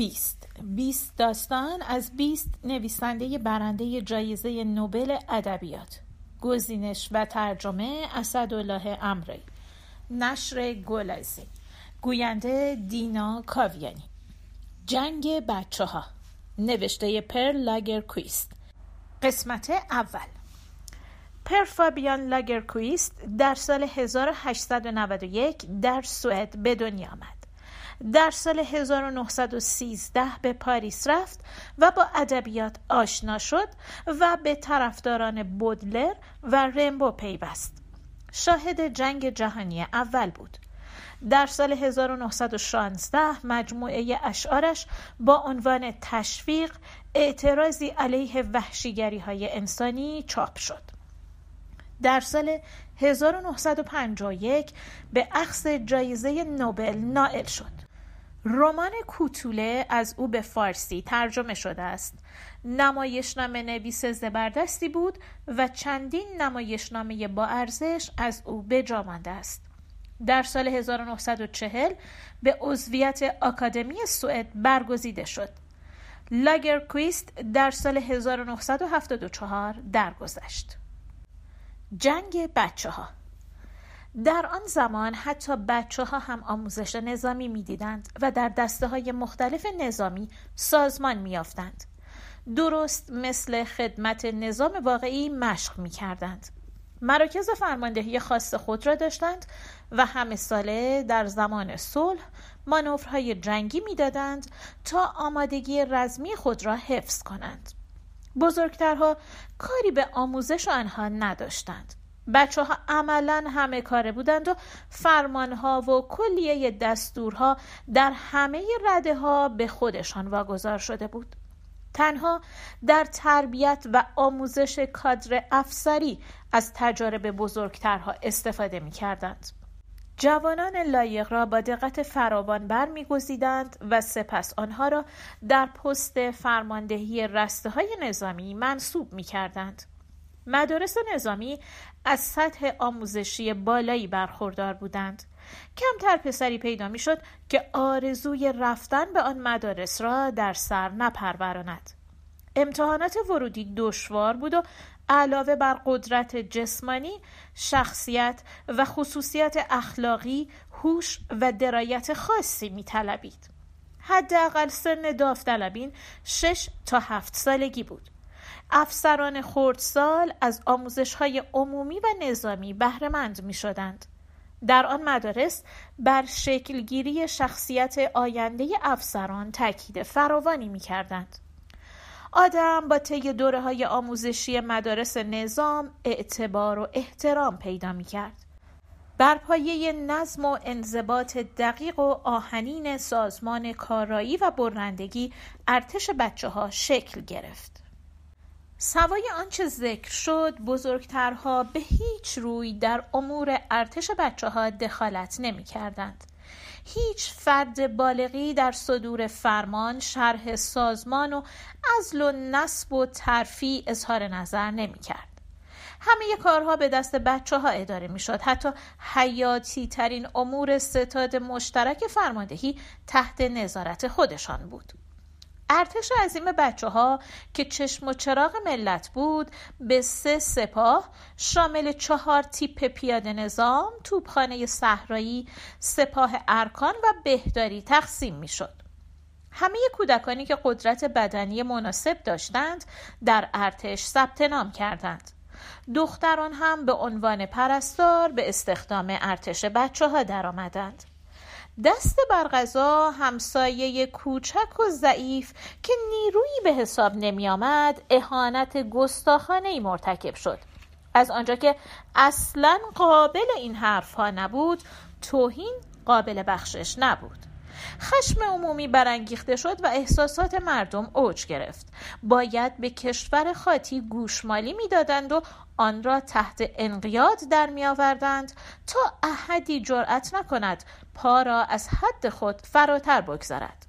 بیست. بیست داستان از بیست نویسنده برنده جایزه نوبل ادبیات. گزینش و ترجمه اسدالله امری. نشر گلزی گوینده دینا کاویانی. جنگ بچه ها نوشته پر لاگر کویست قسمت اول. پر فابیان لاگر کویست در سال 1891 در سوئد به دنیا آمد. در سال 1913 به پاریس رفت و با ادبیات آشنا شد و به طرفداران بودلر و رمبو پیوست. شاهد جنگ جهانی اول بود. در سال 1916 مجموعه اشعارش با عنوان تشویق اعتراضی علیه وحشیگری های انسانی چاپ شد. در سال 1951 به اخذ جایزه نوبل نائل شد. رمان کوتوله از او به فارسی ترجمه شده است. نمایشنامه نویس زبردستی بود و چندین نمایشنامه با ارزش از او به جا مانده است. در سال 1940 به عضویت آکادمی سوئد برگزیده شد. لاگرکویست در سال 1974 درگذشت. جنگ بچه ها در آن زمان حتی بچه ها هم آموزش نظامی می‌دیدند و در دسته های مختلف نظامی سازمان میافتند. درست مثل خدمت نظام واقعی مشق می کردند. مراکز فرماندهی خاص خود را داشتند و همه ساله در زمان صلح مانورهای جنگی می‌دادند تا آمادگی رزمی خود را حفظ کنند. بزرگترها کاری به آموزش آنها نداشتند. بچه ها عملا همه کاره بودند و فرمان ها و کلیه دستورها در همه رده ها به خودشان واگذار شده بود تنها در تربیت و آموزش کادر افسری از تجارب بزرگترها استفاده می کردند. جوانان لایق را با دقت فراوان برمیگزیدند و سپس آنها را در پست فرماندهی رسته های نظامی منصوب می کردند. مدارس نظامی از سطح آموزشی بالایی برخوردار بودند. کمتر پسری پیدا می‌شد که آرزوی رفتن به آن مدارس را در سر نپروراند. امتحانات ورودی دشوار بود و علاوه بر قدرت جسمانی شخصیت و خصوصیت اخلاقی هوش و درایت خاصی میطلبید. حداقل سن داوطلبین شش تا هفت سالگی بود. افسران خردسال از آموزش های عمومی و نظامی بهرهمند می شدند. در آن مدارس بر شکلگیری شخصیت آینده افسران تاکید فراوانی می کردند. آدم با طی دوره های آموزشی مدارس نظام اعتبار و احترام پیدا می کرد. بر پایه نظم و انضباط دقیق و آهنین سازمان کارایی و برندگی ارتش بچه ها شکل گرفت. سوای آنچه ذکر شد بزرگترها به هیچ روی در امور ارتش بچه ها دخالت نمی کردند. هیچ فرد بالغی در صدور فرمان، شرح سازمان و ازل و نصب و ترفی اظهار نظر نمی کرد. همه کارها به دست بچه ها اداره می شد. حتی حیاتی ترین امور ستاد مشترک فرماندهی تحت نظارت خودشان بود. ارتش عظیم بچه ها که چشم و چراغ ملت بود به سه سپاه شامل چهار تیپ پیاده نظام، توپخانه صحرایی، سپاه ارکان و بهداری تقسیم می شد. همه کودکانی که قدرت بدنی مناسب داشتند در ارتش ثبت نام کردند. دختران هم به عنوان پرستار به استخدام ارتش بچه ها درآمدند. دست بر غذا همسایه کوچک و ضعیف که نیرویی به حساب نمی آمد اهانت گستاخانه ای مرتکب شد. از آنجا که اصلا قابل این حرف ها نبود توهین قابل بخشش نبود. خشم عمومی برانگیخته شد و احساسات مردم اوج گرفت. باید به کشور خاطی گوشمالی می‌دادند و آن را تحت انقیاد در می آوردند تا احدی جرأت نکند پا را از حد خود فراتر بگذارد.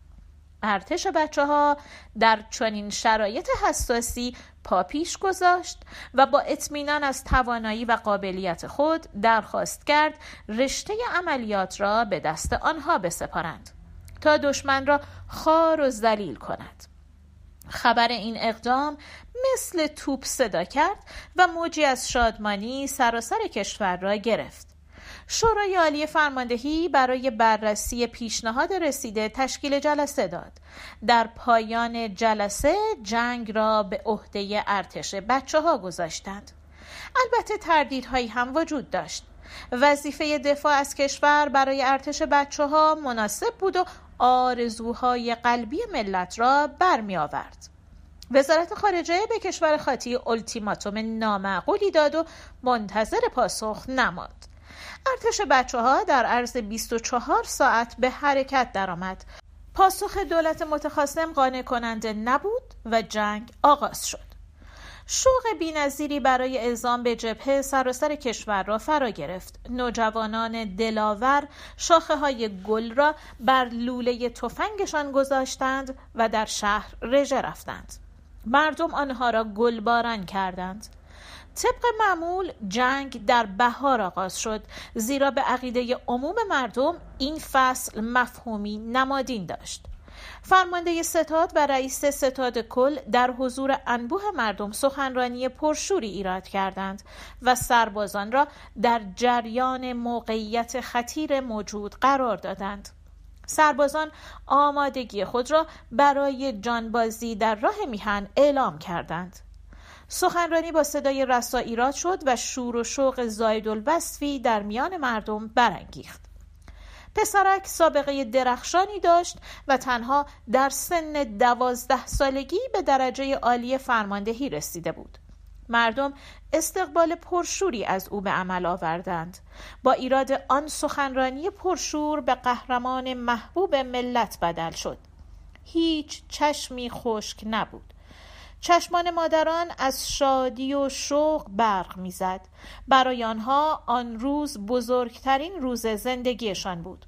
ارتش بچه ها در چنین شرایط حساسی پا پیش گذاشت و با اطمینان از توانایی و قابلیت خود درخواست کرد رشته عملیات را به دست آنها بسپارند. تا دشمن را خار و ذلیل کند. خبر این اقدام مثل توپ صدا کرد و موجی از شادمانی سراسر کشور را گرفت. شورای عالی فرماندهی برای بررسی پیشنهاد رسیده تشکیل جلسه داد. در پایان جلسه جنگ را به عهده ارتش بچه ها گذاشتند. البته تردیدهایی هم وجود داشت. وظیفه دفاع از کشور برای ارتش بچه ها مناسب بود و آرزوهای قلبی ملت را برمی آورد. وزارت خارجه به کشور خاطی التیماتوم نامعقولی داد و منتظر پاسخ نماد. ارتش بچه ها در عرض 24 ساعت به حرکت درآمد. پاسخ دولت متخاصم قانع کننده نبود و جنگ آغاز شد. شوق بینظیری برای اعزام به جبهه سراسر کشور را فرا گرفت. نوجوانان دلاور شاخه های گل را بر لوله تفنگشان گذاشتند و در شهر رژه رفتند. مردم آنها را گلباران کردند. طبق معمول جنگ در بهار آغاز شد زیرا به عقیده عموم مردم این فصل مفهومی نمادین داشت. فرمانده ستاد و رئیس ستاد کل در حضور انبوه مردم سخنرانی پرشوری ایراد کردند و سربازان را در جریان موقعیت خطیر موجود قرار دادند. سربازان آمادگی خود را برای جانبازی در راه میهن اعلام کردند. سخنرانی با صدای رسا ایراد شد و شور و شوق زاید در میان مردم برانگیخت. پسرک سابقه درخشانی داشت و تنها در سن دوازده سالگی به درجه عالی فرماندهی رسیده بود. مردم استقبال پرشوری از او به عمل آوردند. با ایراد آن سخنرانی پرشور به قهرمان محبوب ملت بدل شد. هیچ چشمی خشک نبود. چشمان مادران از شادی و شوق برق می‌زد برای آنها آن روز بزرگترین روز زندگیشان بود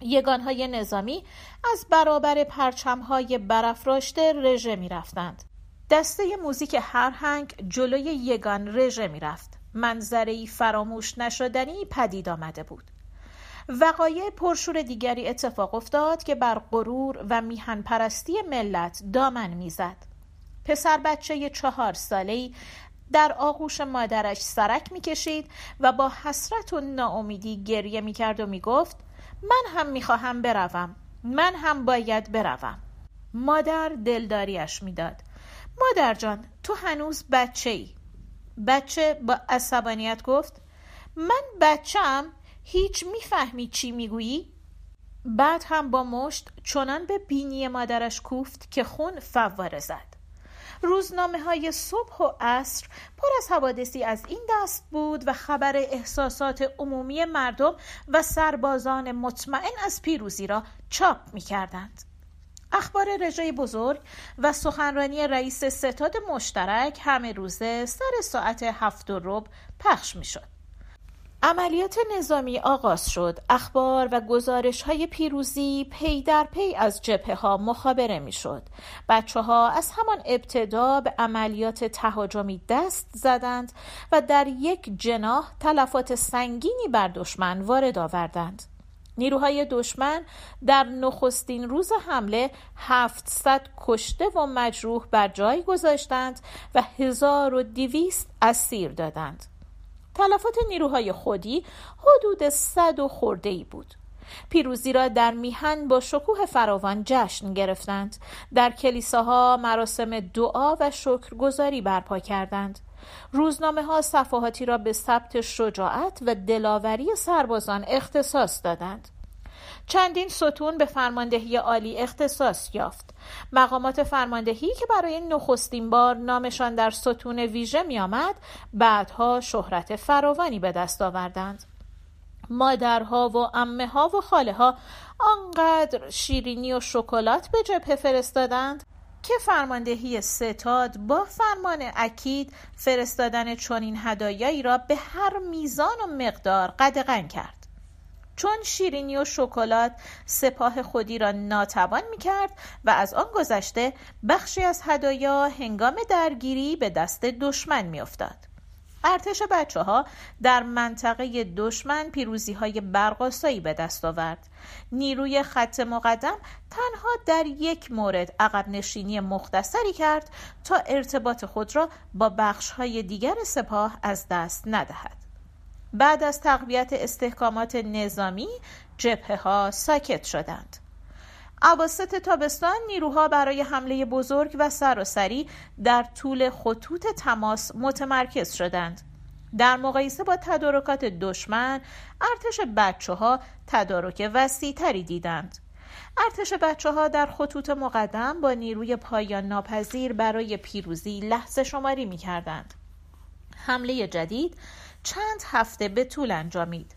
یگانهای نظامی از برابر پرچمهای برافراشته رژه می رفتند. دسته موزیک هرهنگ جلوی یگان رژه می رفت. فراموش نشدنی پدید آمده بود. وقایع پرشور دیگری اتفاق افتاد که بر غرور و میهن پرستی ملت دامن می‌زد. پسر بچه چهار ساله در آغوش مادرش سرک می‌کشید و با حسرت و ناامیدی گریه می‌کرد و می‌گفت من هم می‌خواهم بروم. من هم باید بروم. مادر دلداریش می‌داد. مادر جان تو هنوز بچه ای بچه با عصبانیت گفت من بچم هیچ می‌فهمی چی می‌گویی؟ بعد هم با مشت چنان به بینی مادرش کوفت که خون فواره زد. روزنامه های صبح و عصر پر از حوادثی از این دست بود و خبر احساسات عمومی مردم و سربازان مطمئن از پیروزی را چاپ می کردند. اخبار رژه بزرگ و سخنرانی رئیس ستاد مشترک همه روزه سر ساعت هفت و رب پخش می شد. عملیات نظامی آغاز شد. اخبار و گزارش های پیروزی پی در پی از جبهه ها مخابره می شد بچه ها از همان ابتدا به عملیات تهاجمی دست زدند و در یک جناح تلفات سنگینی بر دشمن وارد آوردند. نیروهای دشمن در نخستین روز حمله 700 کشته و مجروح بر جای گذاشتند و 1200 اسیر دادند. تلفات نیروهای خودی حدود صد و خورده ای بود. پیروزی را در میهن با شکوه فراوان جشن گرفتند. در کلیساها مراسم دعا و شکرگزاری برپا کردند. روزنامه ها صفحاتی را به ثبت شجاعت و دلاوری سربازان اختصاص دادند. چندین ستون به فرماندهی عالی اختصاص یافت. مقامات فرماندهی که برای نخستین بار نامشان در ستون ویژه می آمد بعدها شهرت فراوانی به دست آوردند. مادرها و امه ها و خاله ها آنقدر شیرینی و شکلات به جبهه فرستادند که فرماندهی ستاد با فرمان اکید فرستادن چنین هدایایی را به هر میزان و مقدار قدغن کرد. چون شیرینی و شکلات سپاه خودی را ناتوان می کرد و از آن گذشته بخشی از هدایا هنگام درگیری به دست دشمن می افتاد. ارتش بچه ها در منطقه دشمن پیروزی های برقاسایی به دست آورد. نیروی خط مقدم تنها در یک مورد عقب نشینی مختصری کرد تا ارتباط خود را با بخش های دیگر سپاه از دست ندهد. بعد از تقویت استحکامات نظامی جبهه ها ساکت شدند. عواست تابستان نیروها برای حمله بزرگ و سراسری در طول خطوط تماس متمرکز شدند. در مقایسه با تدارکات دشمن ارتش بچه ها تدارک وسیع تری دیدند. ارتش بچه ها در خطوط مقدم با نیروی پایان ناپذیر برای پیروزی لحظه شماری می کردند. حمله جدید چند هفته به طول انجامید.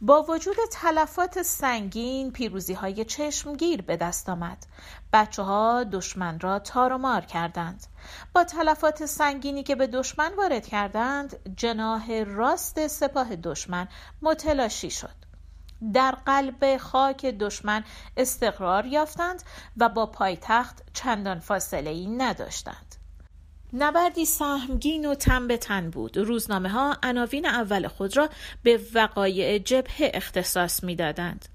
با وجود تلفات سنگین پیروزی های چشمگیر به دست آمد. بچه ها دشمن را تار و مار کردند. با تلفات سنگینی که به دشمن وارد کردند جناه راست سپاه دشمن متلاشی شد. در قلب خاک دشمن استقرار یافتند و با پایتخت چندان فاصله ای نداشتند. نبردی سهمگین و تن به تن بود روزنامه ها عناوین اول خود را به وقایع جبهه اختصاص می‌دادند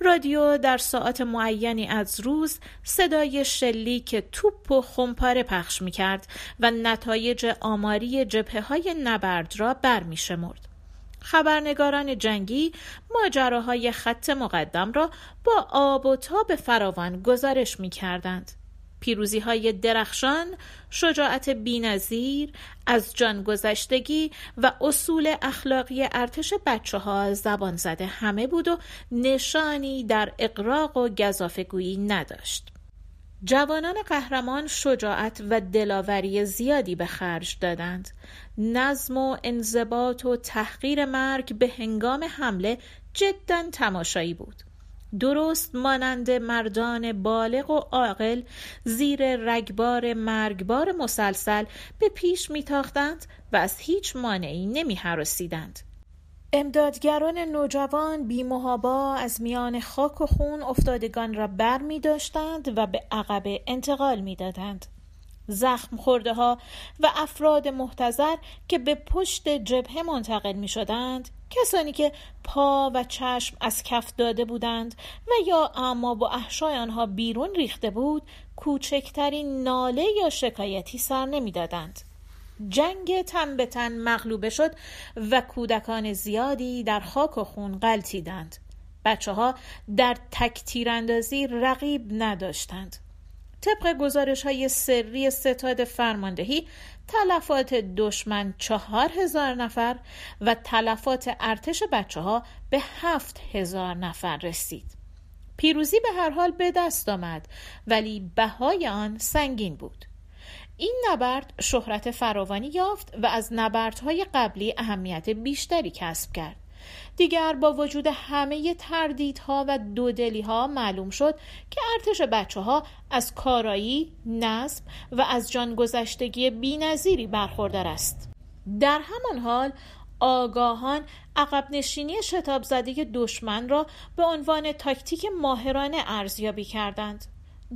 رادیو در ساعت معینی از روز صدای شلیک توپ و خمپاره پخش می کرد و نتایج آماری جبهه های نبرد را برمی شمرد. خبرنگاران جنگی ماجراهای خط مقدم را با آب و تاب فراوان گزارش می کردند. پیروزی های درخشان، شجاعت بینظیر، از جان گذشتگی و اصول اخلاقی ارتش بچه ها زبان زده همه بود و نشانی در اقراق و گذافگویی نداشت. جوانان قهرمان شجاعت و دلاوری زیادی به خرج دادند. نظم و انضباط و تحقیر مرگ به هنگام حمله جدا تماشایی بود. درست مانند مردان بالغ و عاقل زیر رگبار مرگبار مسلسل به پیش میتاختند و از هیچ مانعی نمی حراسیدند. امدادگران نوجوان بیمهابا از میان خاک و خون افتادگان را بر می داشتند و به عقب انتقال می دادند. زخم خورده ها و افراد محتظر که به پشت جبهه منتقل می شدند کسانی که پا و چشم از کف داده بودند و یا اما با احشای آنها بیرون ریخته بود کوچکترین ناله یا شکایتی سر نمی‌دادند. جنگ تن به تن مغلوبه شد و کودکان زیادی در خاک و خون غلطیدند بچه ها در تک تیراندازی رقیب نداشتند. طبق گزارش های سری ستاد فرماندهی تلفات دشمن چهار هزار نفر و تلفات ارتش بچه ها به هفت هزار نفر رسید. پیروزی به هر حال به دست آمد ولی بهای آن سنگین بود. این نبرد شهرت فراوانی یافت و از نبردهای قبلی اهمیت بیشتری کسب کرد. دیگر با وجود همه تردیدها و دودلیها معلوم شد که ارتش بچه ها از کارایی، نصب و از جانگذشتگی بینظیری برخوردار است. در همان حال آگاهان عقب نشینی شتاب زده دشمن را به عنوان تاکتیک ماهرانه ارزیابی کردند.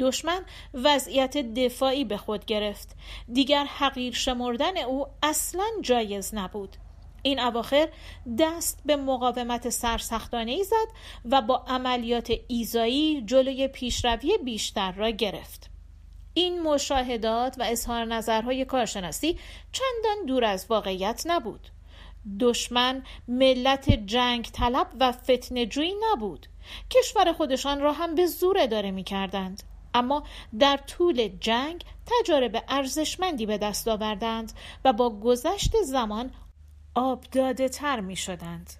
دشمن وضعیت دفاعی به خود گرفت دیگر حقیر شمردن او اصلا جایز نبود این اواخر دست به مقاومت سرسختانه ای زد و با عملیات ایزایی جلوی پیشروی بیشتر را گرفت. این مشاهدات و اظهار نظرهای کارشناسی چندان دور از واقعیت نبود. دشمن ملت جنگ طلب و فتنجویی نبود. کشور خودشان را هم به زور اداره می کردند. اما در طول جنگ تجارب ارزشمندی به دست آوردند و با گذشت زمان آبداده تر می شدند.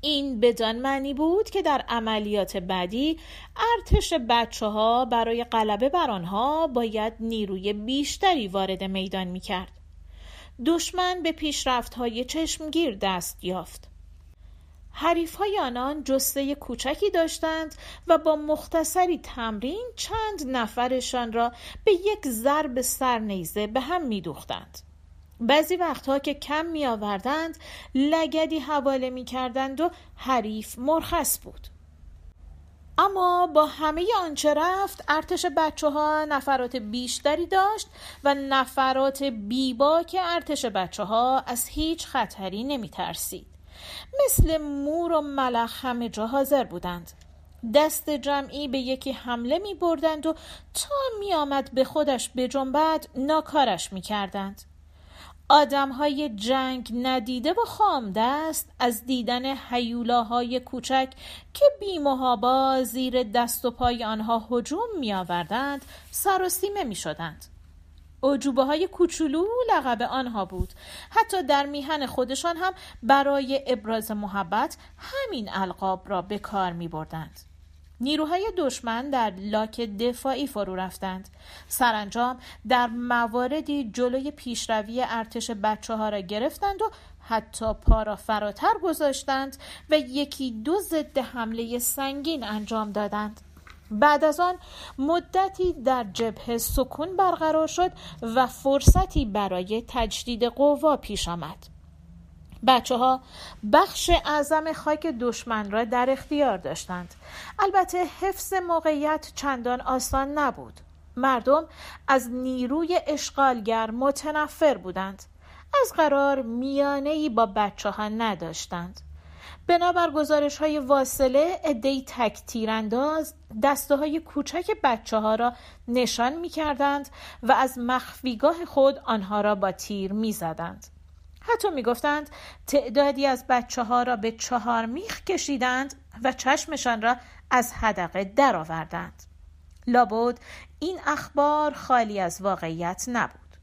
این بدان معنی بود که در عملیات بعدی ارتش بچه ها برای غلبه بر آنها باید نیروی بیشتری وارد میدان می کرد. دشمن به پیشرفت های چشمگیر دست یافت. حریف های آنان جسته کوچکی داشتند و با مختصری تمرین چند نفرشان را به یک ضرب سرنیزه به هم می دوختند. بعضی وقتها که کم می آوردند لگدی حواله می کردند و حریف مرخص بود اما با همه آنچه رفت ارتش بچه ها نفرات بیشتری داشت و نفرات بیباک ارتش بچه ها از هیچ خطری نمی ترسید. مثل مور و ملخ همه جا حاضر بودند. دست جمعی به یکی حمله می بردند و تا می آمد به خودش به جنبت ناکارش می کردند. آدم های جنگ ندیده و خام دست از دیدن حیولاهای کوچک که بیمهابا زیر دست و پای آنها هجوم می آوردند سر و سیمه می شدند. عجوبه های کوچولو لقب آنها بود حتی در میهن خودشان هم برای ابراز محبت همین القاب را به کار می بردند. نیروهای دشمن در لاک دفاعی فرو رفتند. سرانجام در مواردی جلوی پیشروی ارتش بچه ها را گرفتند و حتی پا را فراتر گذاشتند و یکی دو ضد حمله سنگین انجام دادند. بعد از آن مدتی در جبهه سکون برقرار شد و فرصتی برای تجدید قوا پیش آمد. بچه ها بخش اعظم خاک دشمن را در اختیار داشتند. البته حفظ موقعیت چندان آسان نبود. مردم از نیروی اشغالگر متنفر بودند. از قرار میانه با بچه ها نداشتند. بنابر گزارش های واصله ادهی تک تیرانداز دسته های کوچک بچه ها را نشان می کردند و از مخفیگاه خود آنها را با تیر می زدند. حتی می‌گفتند تعدادی از بچه ها را به چهار میخ کشیدند و چشمشان را از حدقه درآوردند. لابد این اخبار خالی از واقعیت نبود.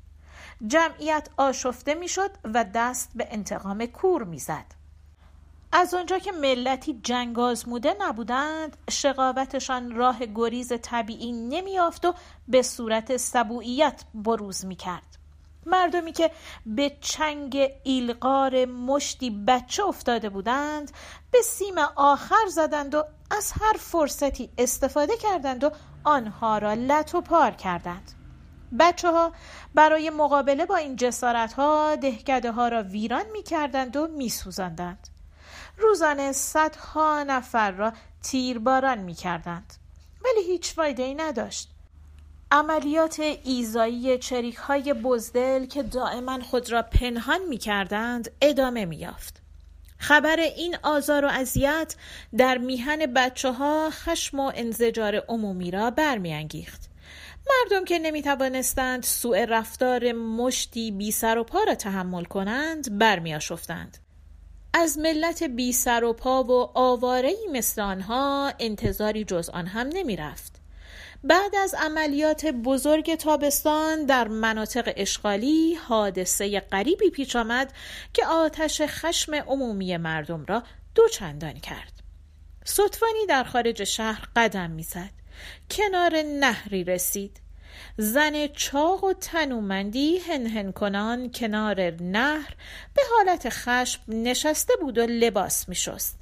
جمعیت آشفته می‌شد و دست به انتقام کور می‌زد. از آنجا که ملتی جنگ آزموده نبودند شقاوتشان راه گریز طبیعی نمیافت و به صورت سبوعیت بروز می‌کرد مردمی که به چنگ ایلقار مشتی بچه افتاده بودند به سیم آخر زدند و از هر فرصتی استفاده کردند و آنها را لط و پار کردند بچه ها برای مقابله با این جسارت ها دهکده ها را ویران می کردند و می سوزندند. روزانه صدها نفر را تیرباران می کردند. ولی هیچ فایده ای نداشت. عملیات ایزایی چریک های بزدل که دائما خود را پنهان می کردند ادامه می یافت. خبر این آزار و اذیت در میهن بچه ها خشم و انزجار عمومی را برمیانگیخت. مردم که نمی توانستند سوء رفتار مشتی بی سر و پا را تحمل کنند برمیاشفتند. از ملت بی سر و پا و آوارهی مثل آنها انتظاری جز آن هم نمی رفت. بعد از عملیات بزرگ تابستان در مناطق اشغالی حادثه غریبی پیش آمد که آتش خشم عمومی مردم را دو چندان کرد. صدفانی در خارج شهر قدم می‌زد. کنار نهری رسید. زن چاق و تنومندی هنهن کنان کنار نهر به حالت خشم نشسته بود و لباس می شست.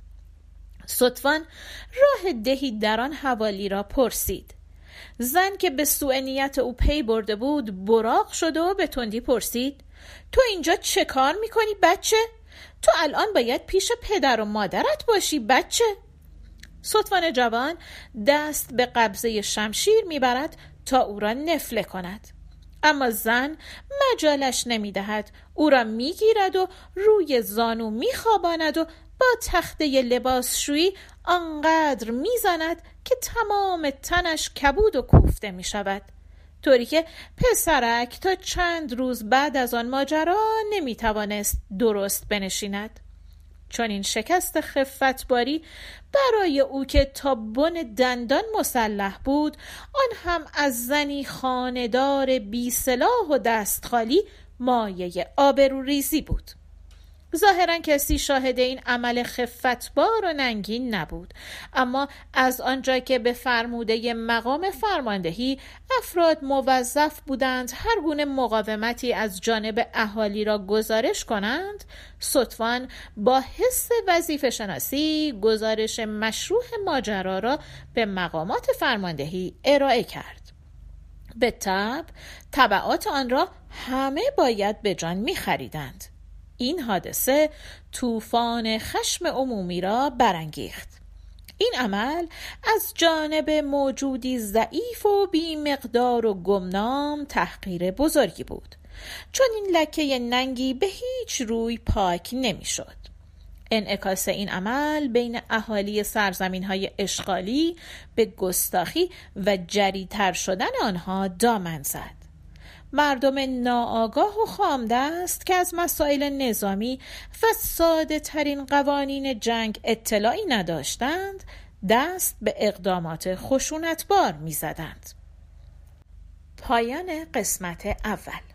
راه دهی در آن حوالی را پرسید. زن که به سوء نیت او پی برده بود براق شد و به تندی پرسید تو اینجا چه کار می‌کنی بچه؟ تو الان باید پیش پدر و مادرت باشی بچه؟ سطفان جوان دست به قبضه شمشیر می‌برد تا او را نفله کند اما زن مجالش نمی‌دهد او را می‌گیرد و روی زانو میخواباند و با تخته لباسشویی آنقدر می‌زند که تمام تنش کبود و کوفته می شود. طوری که پسرک تا چند روز بعد از آن ماجرا نمی توانست درست بنشیند. چون این شکست خفتباری برای او که تا بن دندان مسلح بود آن هم از زنی خاندار بی سلاح و دست خالی مایه آبروریزی بود. ظاهرا کسی شاهد این عمل خفتبار و ننگین نبود. اما از آنجا که به فرموده مقام فرماندهی افراد موظف بودند هر گونه مقاومتی از جانب اهالی را گزارش کنند. سطفان با حس وظیفه شناسی گزارش مشروع ماجرا را به مقامات فرماندهی ارائه کرد. به تب طبعات آن را همه باید به جان می خریدند. این حادثه طوفان خشم عمومی را برانگیخت این عمل از جانب موجودی ضعیف و بیمقدار و گمنام تحقیر بزرگی بود چون این لکه ننگی به هیچ روی پاک نمی‌شد. انعکاس این عمل بین اهالی سرزمین های اشغالی به گستاخی و جریتر شدن آنها دامن زد. مردم ناآگاه و خامدست که از مسائل نظامی و ساده ترین قوانین جنگ اطلاعی نداشتند دست به اقدامات خشونتبار می زدند. پایان قسمت اول